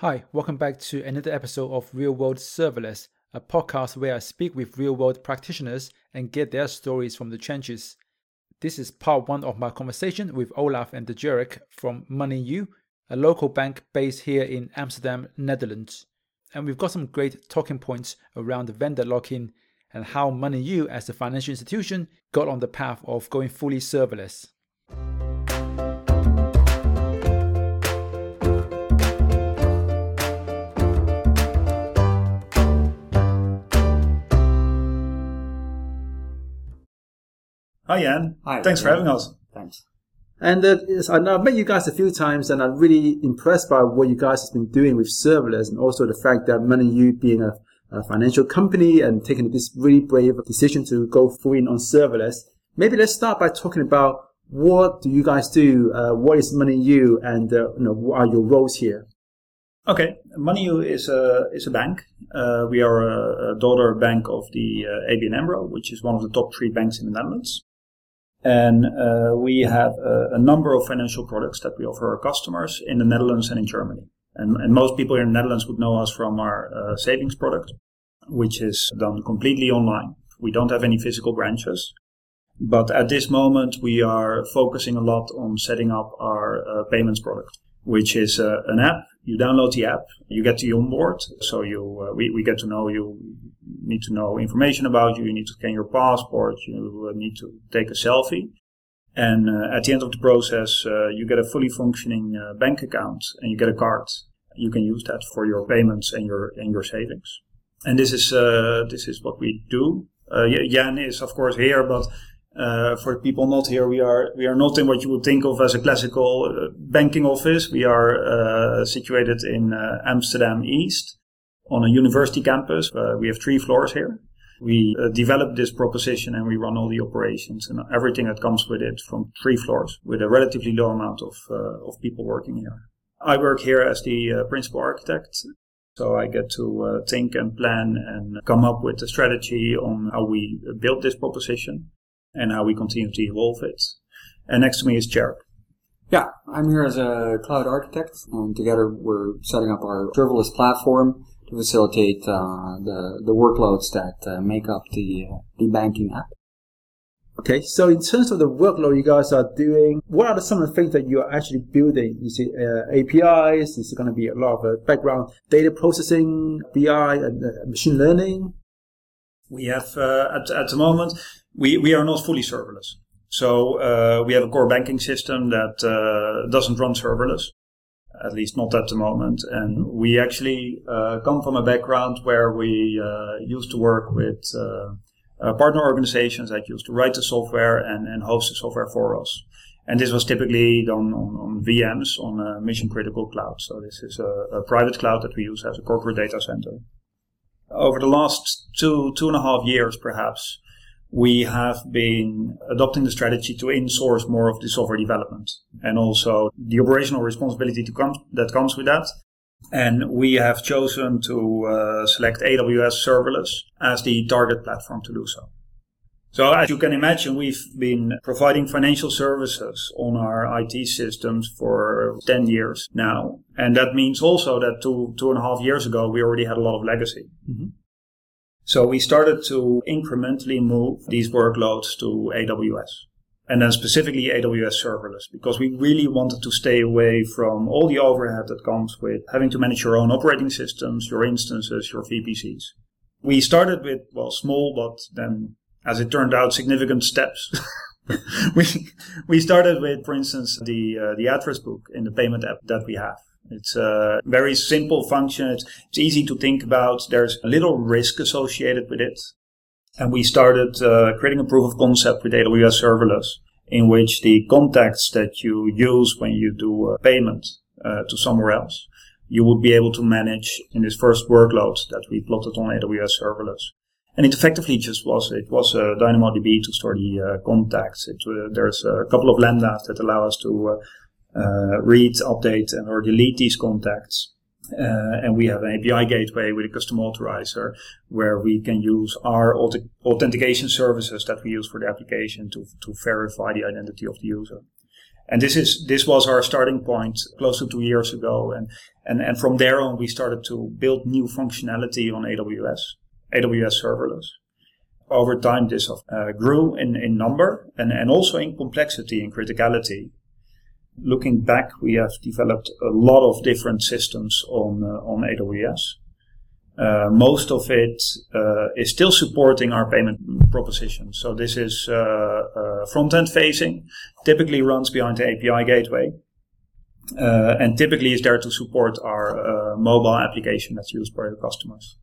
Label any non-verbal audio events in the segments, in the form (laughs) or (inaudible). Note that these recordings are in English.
Hi, welcome back to another episode of Real World Serverless, a podcast where I speak with real world practitioners and get their stories from the trenches. This is part one of my conversation with Olaf and Dirk from MoneYou, a local bank based here in Amsterdam, Netherlands. And we've got some great talking points around vendor lock in and how MoneYou as a financial institution got on the path of going fully serverless. Hi, Yan. Hi. Thanks for having us. Thanks. And uh, I've met you guys a few times, and I'm really impressed by what you guys have been doing with serverless, and also the fact that MoneYou being a, a financial company and taking this really brave decision to go full in on serverless. Maybe let's start by talking about what do you guys do? Uh, what is MoneYou, and uh, you know what are your roles here? Okay, MoneYou is a is a bank. Uh, we are a, a, daughter bank of the uh, ABN AMRO, which is one of the top three banks in the Netherlands. And uh, we have a, a, number of financial products that we offer our customers in the Netherlands and in Germany. And, and most people here in the Netherlands would know us from our uh, savings product, which is done completely online. We don't have any physical branches. But at this moment, we are focusing a lot on setting up our uh, payments product, which is uh, an app. You download the app, you get to onboard. So you, uh, we, we get to know you need to know information about you. You need to scan your passport. You need to take a selfie. And uh, at the end of the process, uh, you get a fully functioning uh, bank account and you get a card. You can use that for your payments and your and your savings. And this is uh, this is what we do. Uh, Yan is of course here, but uh, for people not here, we are we are not in what you would think of as a classical banking office. We are situated in Amsterdam East, on a university campus. Uh, we have three floors here. We uh, developed this proposition and we run all the operations and everything that comes with it from three floors with a relatively low amount of, uh, of people working here. I work here as the uh, principal architect. So I get to uh, think and plan and come up with a strategy on how we build this proposition and how we continue to evolve it. And next to me is Cherub. Yeah, I'm here as a cloud architect, and together we're setting up our serverless platform to facilitate uh, the the workloads that uh, make up the uh, the banking app. Okay, so in terms of the workload you guys are doing, what are some of the things that you are actually building? You see uh, APIs, is it going to be a lot of uh, background data processing, BI, and uh, machine learning? We have, at, at the moment, we, we are not fully serverless. So we have a core banking system that doesn't run serverless at least not at the moment. And we actually uh, come from a background where we uh, used to work with uh, uh, partner organizations that used to write the software and, and host the software for us. And this was typically done on, on VMs on a mission critical cloud. So this is a, a, private cloud that we use as a corporate data center. Over the last two, two and a half years, perhaps, we have been adopting the strategy to insource more of the software development and also the operational responsibility come, that comes with that. And we have chosen to uh, select AWS serverless as the target platform to do so. So as you can imagine, we've been providing financial services on our IT systems for 10 years now. And that means also that two, two and a half years ago, we already had a lot of legacy. Mm-hmm. So we started to incrementally move these workloads to AWS and then specifically AWS serverless because we really wanted to stay away from all the overhead that comes with having to manage your own operating systems, your instances, your VPCs. We started with, well, small, but then as it turned out, significant steps. (laughs) we, we started with, for instance, the, uh, the address book in the payment app that we have. It's a very simple function. It's, it's easy to think about. There's a little risk associated with it. And we started uh, creating a proof of concept with AWS serverless in which the contacts that you use when you do a payment uh, to somewhere else, you would be able to manage in this first workload that we plotted on AWS serverless. And it effectively just was, it was a DynamoDB to store the uh, contacts. It, uh, there's a couple of lambdas that allow us to uh, uh, read, update, and or delete these contacts. Uh, and we have an API gateway with a custom authorizer where we can use our authentication services that we use for the application to, to verify the identity of the user. And this is, this was our starting point close to two years ago. And, and, and from there on, we started to build new functionality on AWS, AWS serverless. Over time, this uh, grew in, in number and, and also in complexity and criticality. Looking back, we have developed a lot of different systems on, uh, on AWS. Uh, most of it uh, is still supporting our payment proposition. So this is uh, uh front-end facing, typically runs behind the API gateway, uh, and typically is there to support our mobile application that's used by our customers.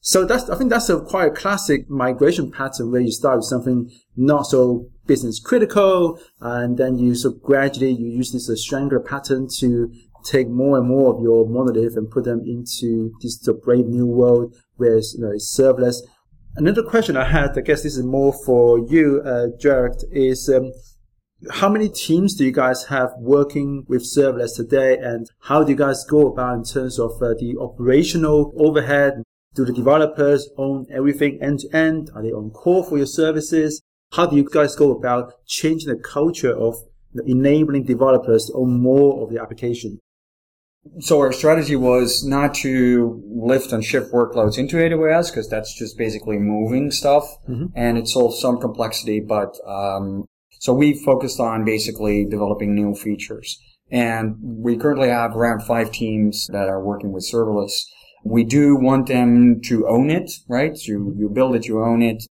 So that's, I think that's a quite a classic migration pattern where you start with something not so business critical, and then you so gradually you use this strangler pattern to take more and more of your monolith and put them into this sort of brave new world where it's, you know, it's serverless. Another question I had, I guess this is more for you, uh, Jared, is um, how many teams do you guys have working with serverless today, and how do you guys go about in terms of uh, the operational overhead? Do the developers own everything end to end? Are they on call for your services? How do you guys go about changing the culture of enabling developers to own more of the application? So our strategy was not to lift and shift workloads into AWS because that's just basically moving stuff mm-hmm. and it solves some complexity. But um, so we focused on basically developing new features. And we currently have around five teams that are working with serverless. We do want them to own it, right? So you, you build it, you own it.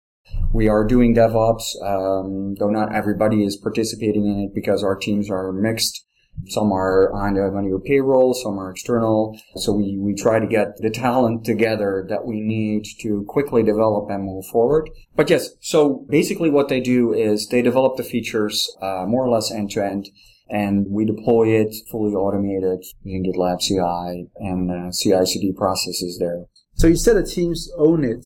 We are doing DevOps, um, though not everybody is participating in it because our teams are mixed. Some are on, on your payroll, some are external. So we, we try to get the talent together that we need to quickly develop and move forward. But yes, so basically what they do is they develop the features, uh, more or less end to end and we deploy it fully automated using GitLab CI and uh, CI/CD processes there. So you said the teams own it.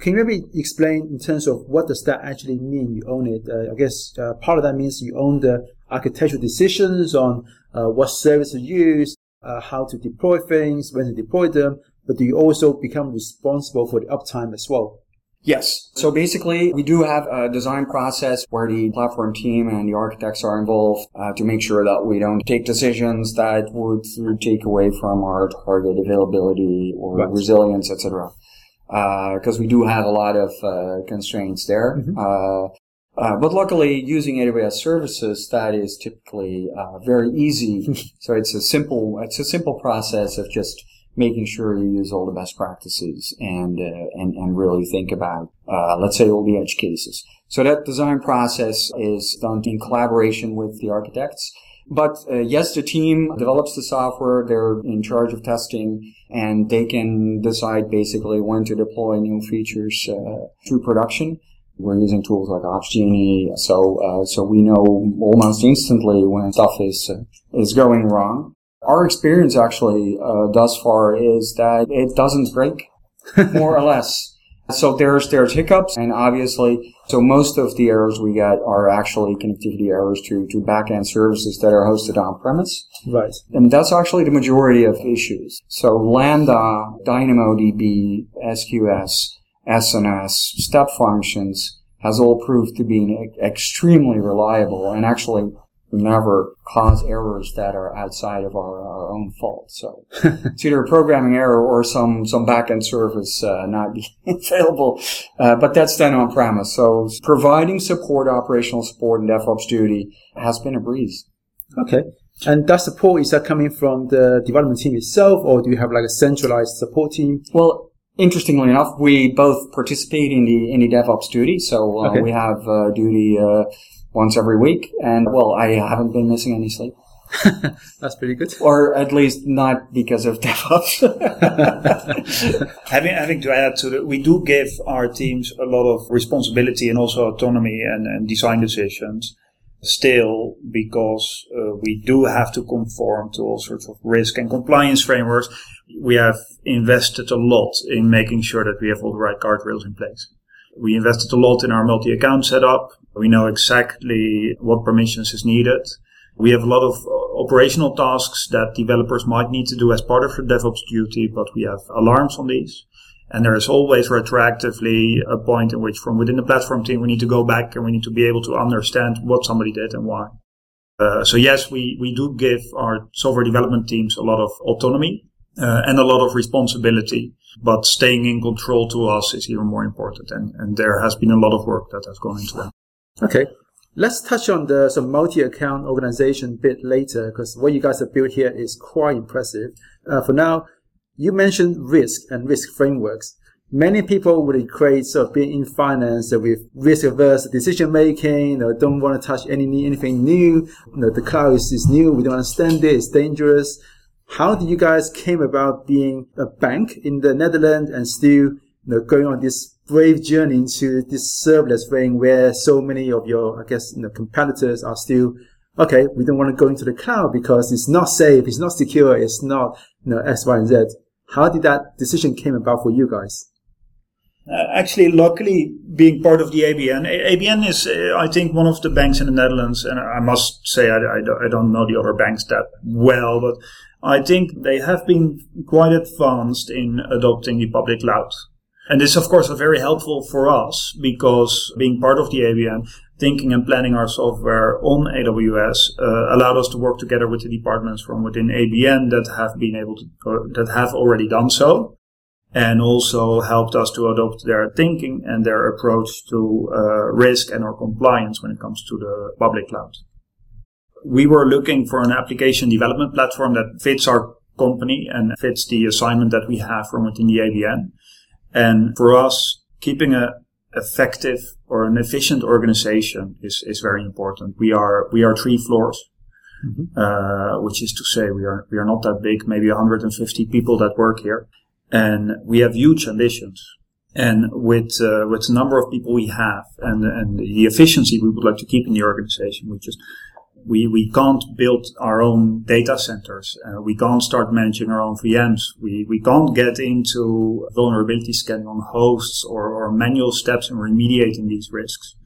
Can you maybe explain in terms of what does that actually mean? You own it. Uh, I guess uh, part of that means you own the architectural decisions on uh, what service to use, uh, how to deploy things, when to deploy them. But do you also become responsible for the uptime as well? Yes. So basically, we do have a design process where the platform team and the architects are involved uh, to make sure that we don't take decisions that would take away from our target availability or right. resilience, etc. Because uh, we do have a lot of uh, constraints there. Mm-hmm. Uh, uh, but luckily, using AWS services, that is typically uh, very easy. (laughs) so it's a simple, it's a simple process of just making sure you use all the best practices and uh, and and really think about uh, let's say all the edge cases. So that design process is done in collaboration with the architects. But uh, yes, the team develops the software. They're in charge of testing, and they can decide basically when to deploy new features uh, through production. We're using tools like Opsgenie, so uh, so we know almost instantly when stuff is uh, is going wrong. Our experience actually uh, thus far is that it doesn't break, (laughs) more or less. So there's there's hiccups, and obviously, so most of the errors we get are actually connectivity errors to to backend services that are hosted on premise. Right. And that's actually the majority of issues. So Lambda, DynamoDB, SQS, SNS, step functions has all proved to be extremely reliable and actually never cause errors that are outside of our, our own fault. So (laughs) it's either a programming error or some, some backend service uh, not (laughs) being available. Uh, but that's done on premise. So providing support, operational support and DevOps duty has been a breeze. Okay. And that support, is that coming from the development team itself or do you have like a centralized support team? Well, interestingly enough, we both participate in the in the DevOps duty. So uh, okay. we have uh, duty uh, once every week. And well, I haven't been missing any sleep. (laughs) That's pretty good. Or at least not because of (laughs) DevOps. (laughs) having, having to add to that, we do give our teams a lot of responsibility and also autonomy and, and design decisions still because uh, we do have to conform to all sorts of risk and compliance frameworks. We have invested a lot in making sure that we have all the right guardrails in place. We invested a lot in our multi-account setup. We know exactly what permissions is needed. We have a lot of uh, operational tasks that developers might need to do as part of their DevOps duty, but we have alarms on these. And there is always retroactively a point in which from within the platform team, we need to go back and we need to be able to understand what somebody did and why. Uh, so yes, we, we do give our software development teams a lot of autonomy uh, and a lot of responsibility, but staying in control to us is even more important. And, and there has been a lot of work that has gone into that. Okay. Let's touch on the some multi-account organization bit later because what you guys have built here is quite impressive. Uh, for now, you mentioned risk and risk frameworks. Many people would equate sort of being in finance with risk averse decision making, you know, don't want to touch any anything new. You know, the cloud is, is new. We don't understand it. It's dangerous. How did you guys came about being a bank in the Netherlands and still you know, going on this brave journey into this serverless thing where so many of your, I guess, you know, competitors are still, okay, we don't want to go into the cloud because it's not safe, it's not secure, it's not, you know, X, Y, and Z. How did that decision came about for you guys? Uh, actually, luckily, being part of the ABN, ABN is, uh, I think, one of the banks in the Netherlands, and I must say I, I, I, don't know the other banks that well, but I think they have been quite advanced in adopting the public cloud. And this, of course, is very helpful for us because being part of the ABN, thinking and planning our software on AWS uh, allowed us to work together with the departments from within ABN that have been able to, uh, that have already done so. And also helped us to adopt their thinking and their approach to uh, risk and our compliance when it comes to the public cloud we were looking for an application development platform that fits our company and fits the assignment that we have from within the ABN. And for us, keeping a effective or an efficient organization is, is very important. We are, we are three floors. Mm-hmm. Uh, which is to say we are, we are not that big, maybe 150 people that work here. And we have huge ambitions. And with, uh, with the number of people we have and, and the efficiency we would like to keep in the organization, we just we, we can't build our own data centers. Uh, we can't start managing our own VMs. We, we can't get into vulnerability scanning on hosts or, or manual steps in remediating these risks.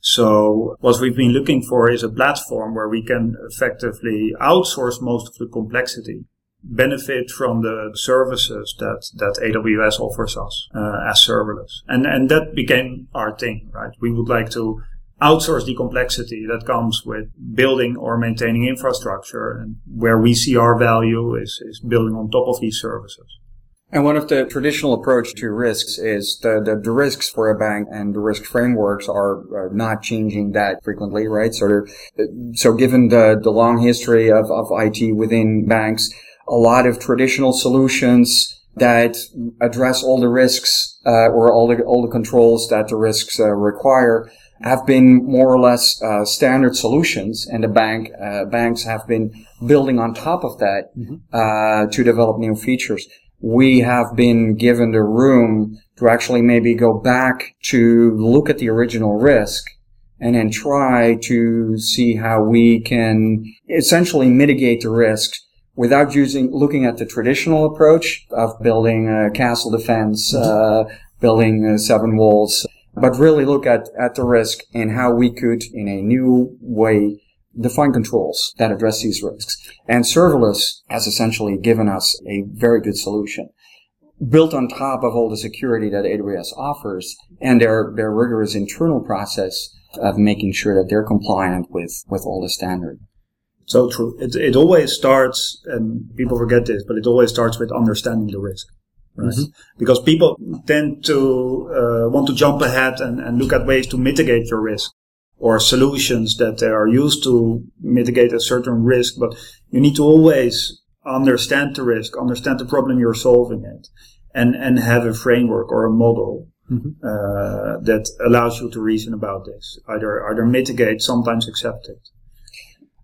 So what we've been looking for is a platform where we can effectively outsource most of the complexity, benefit from the services that, that AWS offers us uh, as serverless. And, and that became our thing, right? We would like to outsource the complexity that comes with building or maintaining infrastructure and where we see our value is, is building on top of these services. And one of the traditional approach to risks is the, the, the risks for a bank and the risk frameworks are, are not changing that frequently, right? So, so given the, the long history of, of IT within banks, a lot of traditional solutions that address all the risks, uh, or all the, all the controls that the risks uh, require have been more or less uh, standard solutions, and the bank uh, banks have been building on top of that mm-hmm. uh, to develop new features. We have been given the room to actually maybe go back to look at the original risk and then try to see how we can essentially mitigate the risks without using looking at the traditional approach of building a castle defense, mm-hmm. uh, building uh, seven walls but really look at, at the risk and how we could, in a new way, define controls that address these risks. And serverless has essentially given us a very good solution built on top of all the security that AWS offers and their, their rigorous internal process of making sure that they're compliant with, with all the standard. So true. It, it always starts, and people forget this, but it always starts with understanding the risk right? Mm-hmm. Because people tend to uh, want to jump ahead and, and look at ways to mitigate your risk or solutions that they are used to mitigate a certain risk. But you need to always understand the risk, understand the problem you're solving it, and and have a framework or a model mm-hmm. uh, that allows you to reason about this. Either either mitigate, sometimes accept it.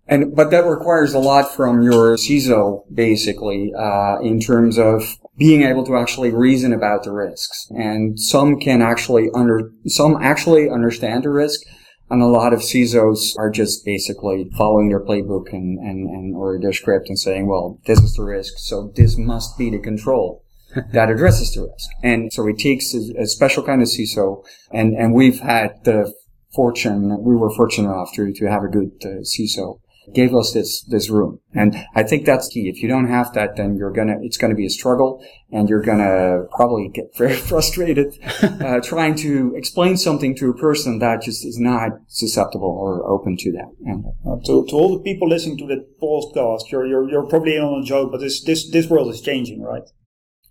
And but that requires a lot from your CISO, basically, uh, in terms of being able to actually reason about the risks. And some can actually under, some actually understand the risk. And a lot of CISOs are just basically following their playbook and, and, and, or their script and saying, well, this is the risk. So this must be the control (laughs) that addresses the risk. And so it takes a, a special kind of CISO. And, and we've had the fortune, we were fortunate enough to, to have a good uh, CISO gave us this, this room. And I think that's key. If you don't have that, then you're gonna, it's gonna be a struggle and you're gonna probably get (laughs) very frustrated, uh, trying to explain something to a person that just is not susceptible or open to that. And, uh, to, to all the people listening to the podcast, you're, you're, you're probably in on a joke, but this, this, this world is changing, right?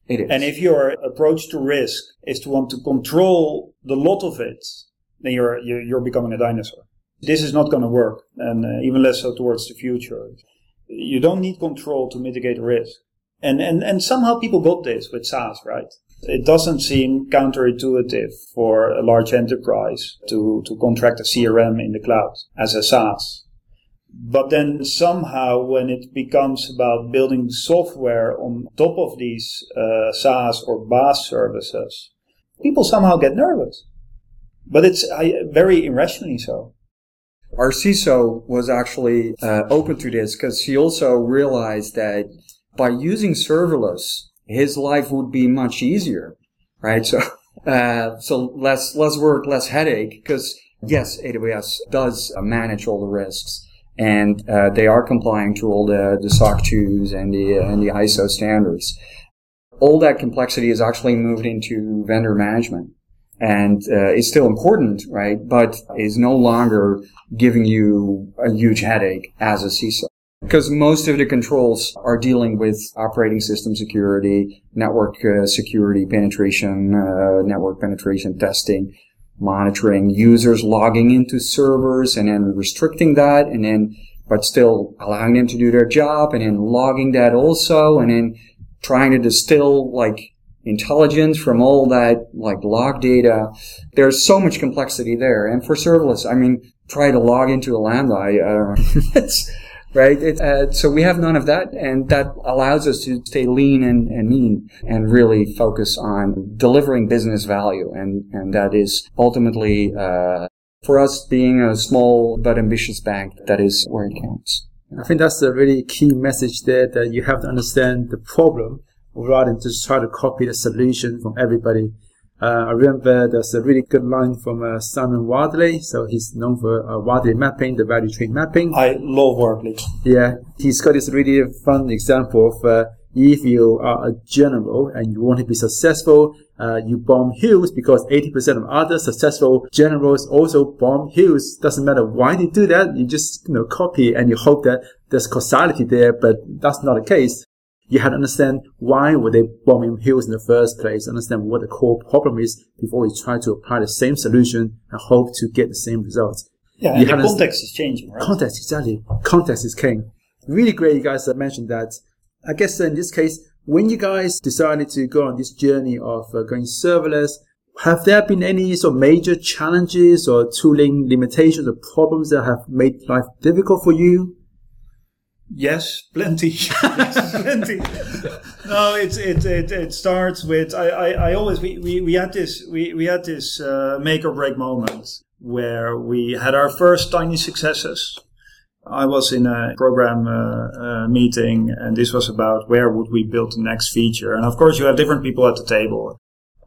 It is. And if your approach to risk is to want to control the lot of it, then you're, you're becoming a dinosaur this is not going to work, and uh, even less so towards the future. You don't need control to mitigate risk. And, and, and somehow people got this with SaaS, right? It doesn't seem counterintuitive for a large enterprise to, to contract a CRM in the cloud as a SaaS. But then somehow when it becomes about building software on top of these uh, SaaS or BaaS services, people somehow get nervous. But it's I, very irrationally so our CISO was actually uh, open to this because he also realized that by using serverless, his life would be much easier, right? (laughs) So, uh, so less less work, less headache. Because yes, AWS does manage all the risks, and uh, they are complying to all the the SOC 2s and the and the ISO standards. All that complexity is actually moved into vendor management and uh, it's still important, right? But is no longer giving you a huge headache as a CISO. Because most of the controls are dealing with operating system security, network uh, security penetration, uh, network penetration testing, monitoring users logging into servers and then restricting that and then, but still allowing them to do their job and then logging that also and then trying to distill like intelligence from all that like log data. There's so much complexity there. And for serverless, I mean, try to log into a Lambda. I, (laughs) it's, right? It, uh, so we have none of that, and that allows us to stay lean and, and mean and really focus on delivering business value, and and that is ultimately uh, for us being a small but ambitious bank. That is where it counts. I think that's a really key message there that you have to understand the problem rather than just try to copy the solution from everybody. Uh, I remember there's a really good line from uh, Simon Wardley. So he's known for uh, Wardley mapping, the value chain mapping. I love Wardley. Yeah, he's got this really fun example of uh, if you are a general and you want to be successful, uh, you bomb hills because 80% of other successful generals also bomb hills. Doesn't matter why they do that. You just, you know, copy and you hope that there's causality there, but that's not the case you had to understand why were they bombing hills in the first place, understand what the core problem is before you try to apply the same solution and hope to get the same results. Yeah, you and the context is changing, right? Context, exactly. Context is king. Really great you guys mentioned that. I guess in this case, when you guys decided to go on this journey of uh, going serverless, have there been any sort of major challenges or tooling limitations or problems that have made life difficult for you? Yes, plenty. (laughs) yes, plenty. no, it's it, it it starts with I, I, I always we, we, we had this we, we had this uh, make or break moment where we had our first tiny successes. I was in a program uh, uh, meeting, and this was about where would we build the next feature. And of course, you have different people at the table.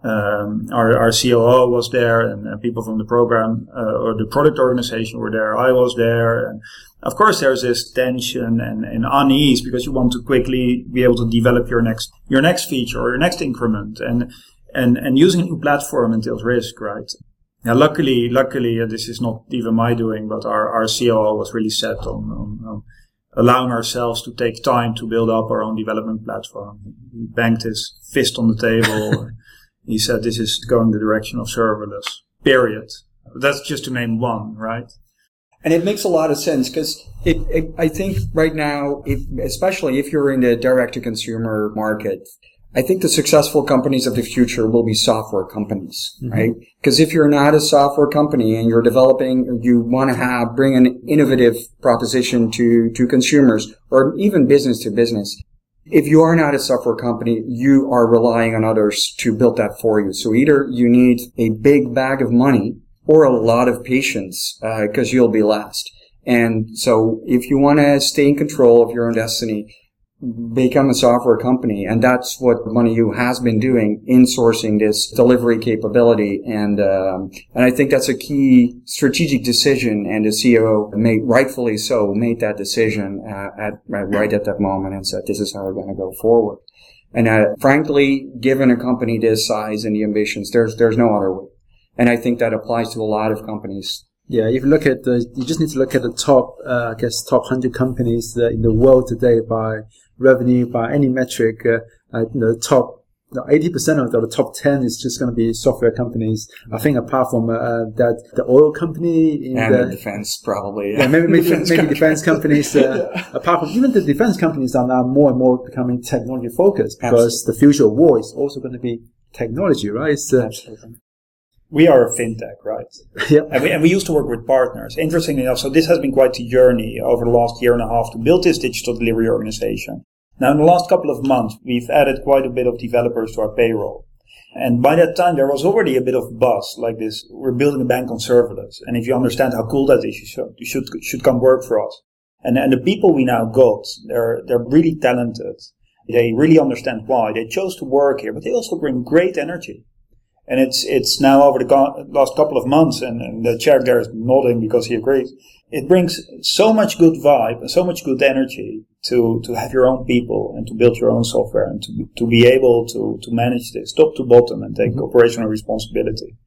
Um, our, our COO was there, and, and people from the program uh, or the product organization were there. I was there, and of course, there's this tension and, and, unease because you want to quickly be able to develop your next your next feature or your next increment, and and and using a new platform entails risk, right? Now, luckily, luckily, uh, this is not even my doing, but our our COO was really set on, on, on allowing ourselves to take time to build up our own development platform. He banged his fist on the table. (laughs) he said, "This is going the direction of serverless." Period. That's just to name one, right? And it makes a lot of sense because I think right now, if, especially if you're in the direct to consumer market, I think the successful companies of the future will be software companies, mm-hmm. right? Because if you're not a software company and you're developing, you want to have, bring an innovative proposition to, to consumers or even business to business. If you are not a software company, you are relying on others to build that for you. So either you need a big bag of money or a lot of patience because uh, you'll be last. And so if you want to stay in control of your own destiny, become a software company. And that's what MoneYou has been doing in sourcing this delivery capability. And, um, and I think that's a key strategic decision. And the CEO made, rightfully so, made that decision uh, at, right at that moment and said, this is how we're going to go forward. And uh, frankly, given a company this size and the ambitions, there's, there's no other way. And I think that applies to a lot of companies yeah, if you look at the, you just need to look at the top, uh, I guess, top 100 companies in the world today by revenue, by any metric. Uh, uh the top, 80% of the, top 10 is just going to be software companies. I think apart from uh, that, the oil company in and the, the defense, probably. Yeah, yeah maybe, maybe, defense, maybe defense companies. Uh, (laughs) yeah. Apart from even the defense companies are now more and more becoming technology focused because the future of war is also going to be technology, right? So, Absolutely we are a fintech, right? (laughs) yeah. And we, and we used to work with partners. Interestingly enough, so this has been quite a journey over the last year and a half to build this digital delivery organization. Now, in the last couple of months, we've added quite a bit of developers to our payroll. And by that time, there was already a bit of buzz like this. We're building a bank on serverless. And if you understand how cool that is, you should, you should, should come work for us. And, and the people we now got, they're, they're really talented. They really understand why. They chose to work here, but they also bring great energy. And it's, it's now over the last couple of months, and, and, the chair there is nodding because he agrees. It brings so much good vibe and so much good energy to, to have your own people and to build your own software and to, to be able to, to manage this top to bottom and take mm-hmm. operational responsibility.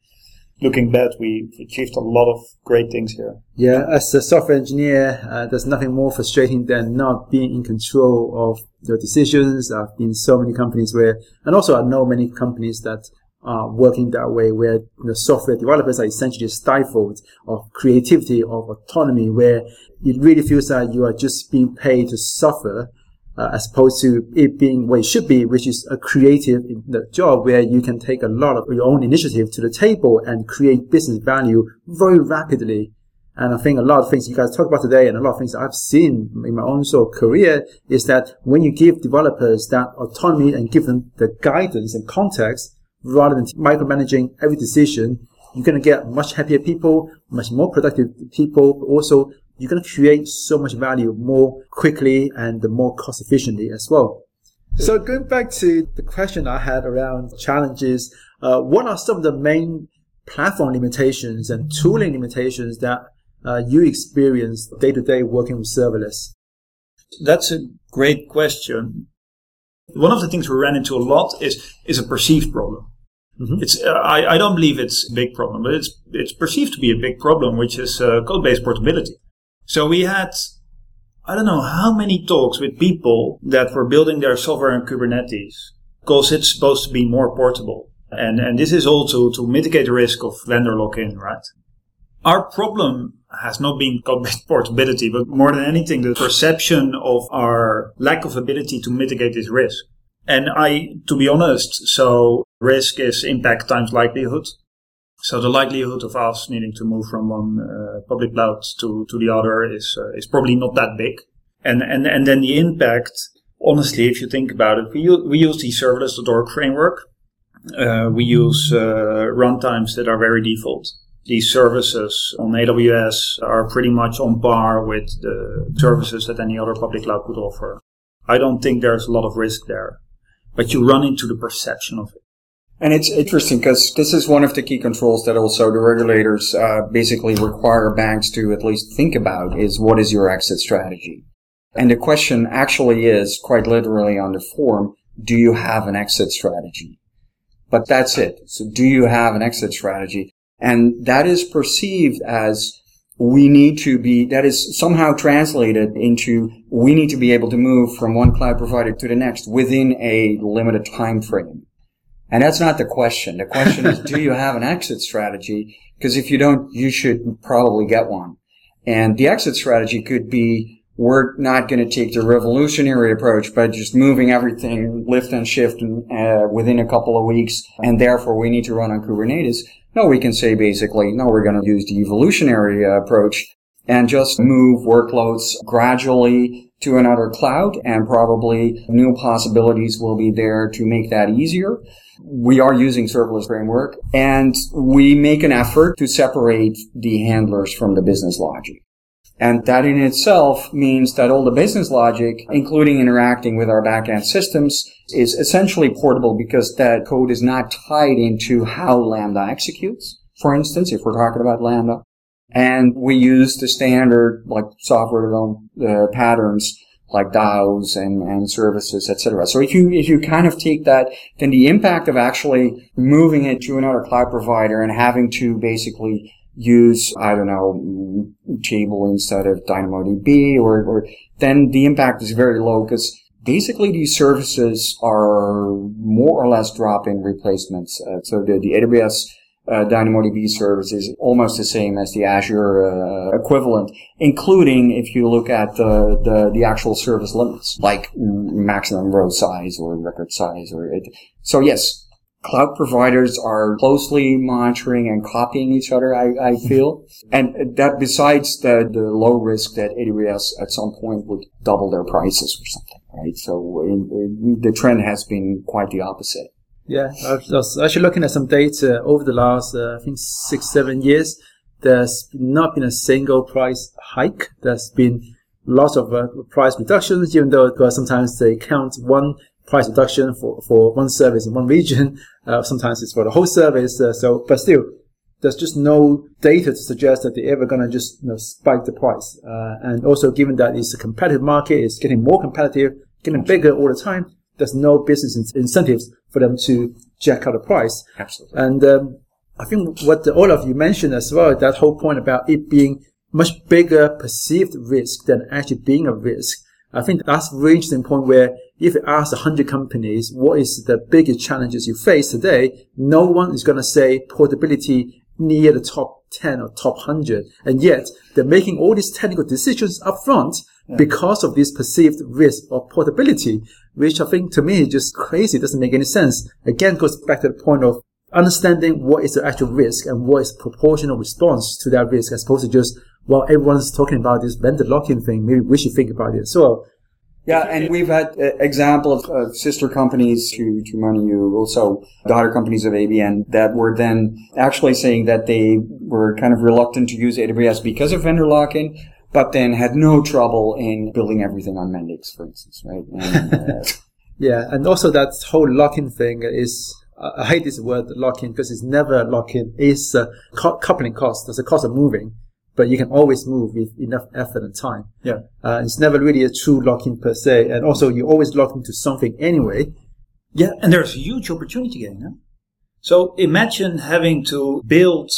Looking back, we've achieved a lot of great things here. Yeah, as a software engineer, uh, there's nothing more frustrating than not being in control of your decisions. I've been so many companies where, and also I know many companies that uh, working that way where the software developers are essentially stifled of creativity, of autonomy, where it really feels like you are just being paid to suffer uh, as opposed to it being what it should be, which is a creative job where you can take a lot of your own initiative to the table and create business value very rapidly. And I think a lot of things you guys talk about today and a lot of things I've seen in my own sort of career is that when you give developers that autonomy and give them the guidance and context, rather than micromanaging every decision, you're going to get much happier people, much more productive people. But also, you're going to create so much value more quickly and more cost efficiently as well. So going back to the question I had around challenges, uh, what are some of the main platform limitations and tooling limitations that uh, you experience day to day working with serverless? That's a great question. One of the things we ran into a lot is is a perceived problem. Mm-hmm. It's uh, I, I don't believe it's a big problem, but it's it's perceived to be a big problem, which is uh, code based portability. So we had I don't know how many talks with people that were building their software in Kubernetes because it's supposed to be more portable. And, and this is also to mitigate the risk of vendor lock-in, right? Our problem has not been code-based (laughs) portability, but more than anything, the perception of our lack of ability to mitigate this risk. And I, to be honest, so risk is impact times likelihood. So the likelihood of us needing to move from one uh, public cloud to, to the other is uh, is probably not that big. And and and then the impact, honestly, if you think about it, we use, we use the serverless.org framework. Uh, we use uh, runtimes that are very default these services on AWS are pretty much on par with the services that any other public cloud could offer. I don't think there's a lot of risk there, but you run into the perception of it. And it's interesting because this is one of the key controls that also the regulators uh, basically require banks to at least think about is what is your exit strategy? And the question actually is quite literally on the form, do you have an exit strategy? But that's it. So do you have an exit strategy? And that is perceived as we need to be, that is somehow translated into we need to be able to move from one cloud provider to the next within a limited time frame. And that's not the question. The question is, do you have an exit strategy? Because if you don't, you should probably get one. And the exit strategy could be, we're not going to take the revolutionary approach by just moving everything lift and shift uh, within a couple of weeks, and therefore we need to run on Kubernetes. No, we can say basically, no, we're going to use the evolutionary uh, approach and just move workloads gradually to another cloud and probably new possibilities will be there to make that easier. We are using serverless framework and we make an effort to separate the handlers from the business logic. And that in itself means that all the business logic, including interacting with our backend systems, is essentially portable because that code is not tied into how Lambda executes. For instance, if we're talking about Lambda, and we use the standard like software development uh, patterns like DAOs and, and services, etc. So if you if you kind of take that, then the impact of actually moving it to another cloud provider and having to basically use I don't know table instead of DynamoDB, or, or then the impact is very low because basically these services are more or less drop-in replacements. Uh, so the, the AWS uh, DynamoDB service is almost the same as the Azure uh, equivalent, including if you look at the, the, the actual service limits, like maximum row size or record size. Or it. so yes, cloud providers are closely monitoring and copying each other. I, I feel, and that besides the the low risk that AWS at some point would double their prices or something, right? So in, in, the trend has been quite the opposite. Yeah, I was actually looking at some data over the last, uh, I think, six, seven years. There's not been a single price hike. There's been lots of uh, price reductions, even though sometimes they count one price reduction for, for one service in one region. Uh, sometimes it's for the whole service. Uh, so, but still, there's just no data to suggest that they're ever going to just you know, spike the price. Uh, and also, given that it's a competitive market, it's getting more competitive, getting bigger all the time there's no business incentives for them to jack out the price. Absolutely. And um, I think what the, all of you mentioned as well, that whole point about it being much bigger perceived risk than actually being a risk. I think that's really interesting point where if you ask 100 companies, what is the biggest challenges you face today? No one is going to say portability near the top 10 or top 100. And yet they're making all these technical decisions up front yeah. because of this perceived risk of portability which I think to me is just crazy. It doesn't make any sense. Again, goes back to the point of understanding what is the actual risk and what is proportional response to that risk as opposed to just, well, everyone's talking about this vendor lock-in thing. Maybe we should think about it as well. Yeah, and we've had uh, examples of sister companies to, to MoneYou, also daughter companies of ABN that were then actually saying that they were kind of reluctant to use AWS because of vendor lock-in, but then had no trouble in building everything on Mendix, for instance, right? And, uh, (laughs) yeah, and also that whole lock-in thing is, I hate this word lock-in because it's never lock-in. It's a coupling cost. It's a cost of moving, but you can always move with enough effort and time. Yeah. Uh, it's never really a true lock-in per se. And also you always lock into something anyway. Yeah, and there's a huge opportunity gain. Huh? So imagine having to build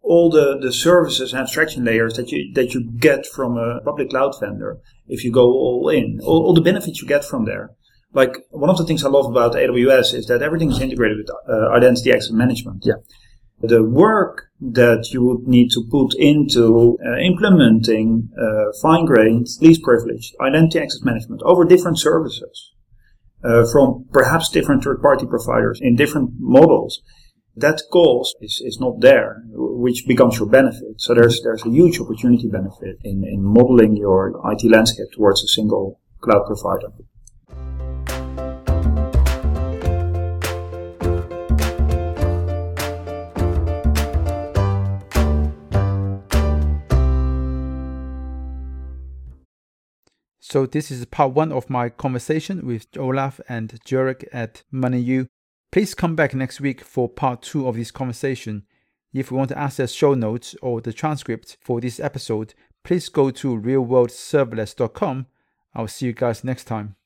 all the, the services and abstraction layers that you that you get from a public cloud vendor if you go all in, all, all, the benefits you get from there. Like one of the things I love about AWS is that everything is integrated with uh, identity access management. Yeah. The work that you would need to put into uh, implementing uh, fine-grained, least privileged identity access management over different services uh, from perhaps different third-party providers in different models that cost is, is not there, which becomes your benefit. So there's there's a huge opportunity benefit in, in modeling your IT landscape towards a single cloud provider. So this is part one of my conversation with Olaf and Jurek at MoneYou. Please come back next week for part two of this conversation. If you want to access show notes or the transcript for this episode, please go to realworldserverless.com. I'll see you guys next time.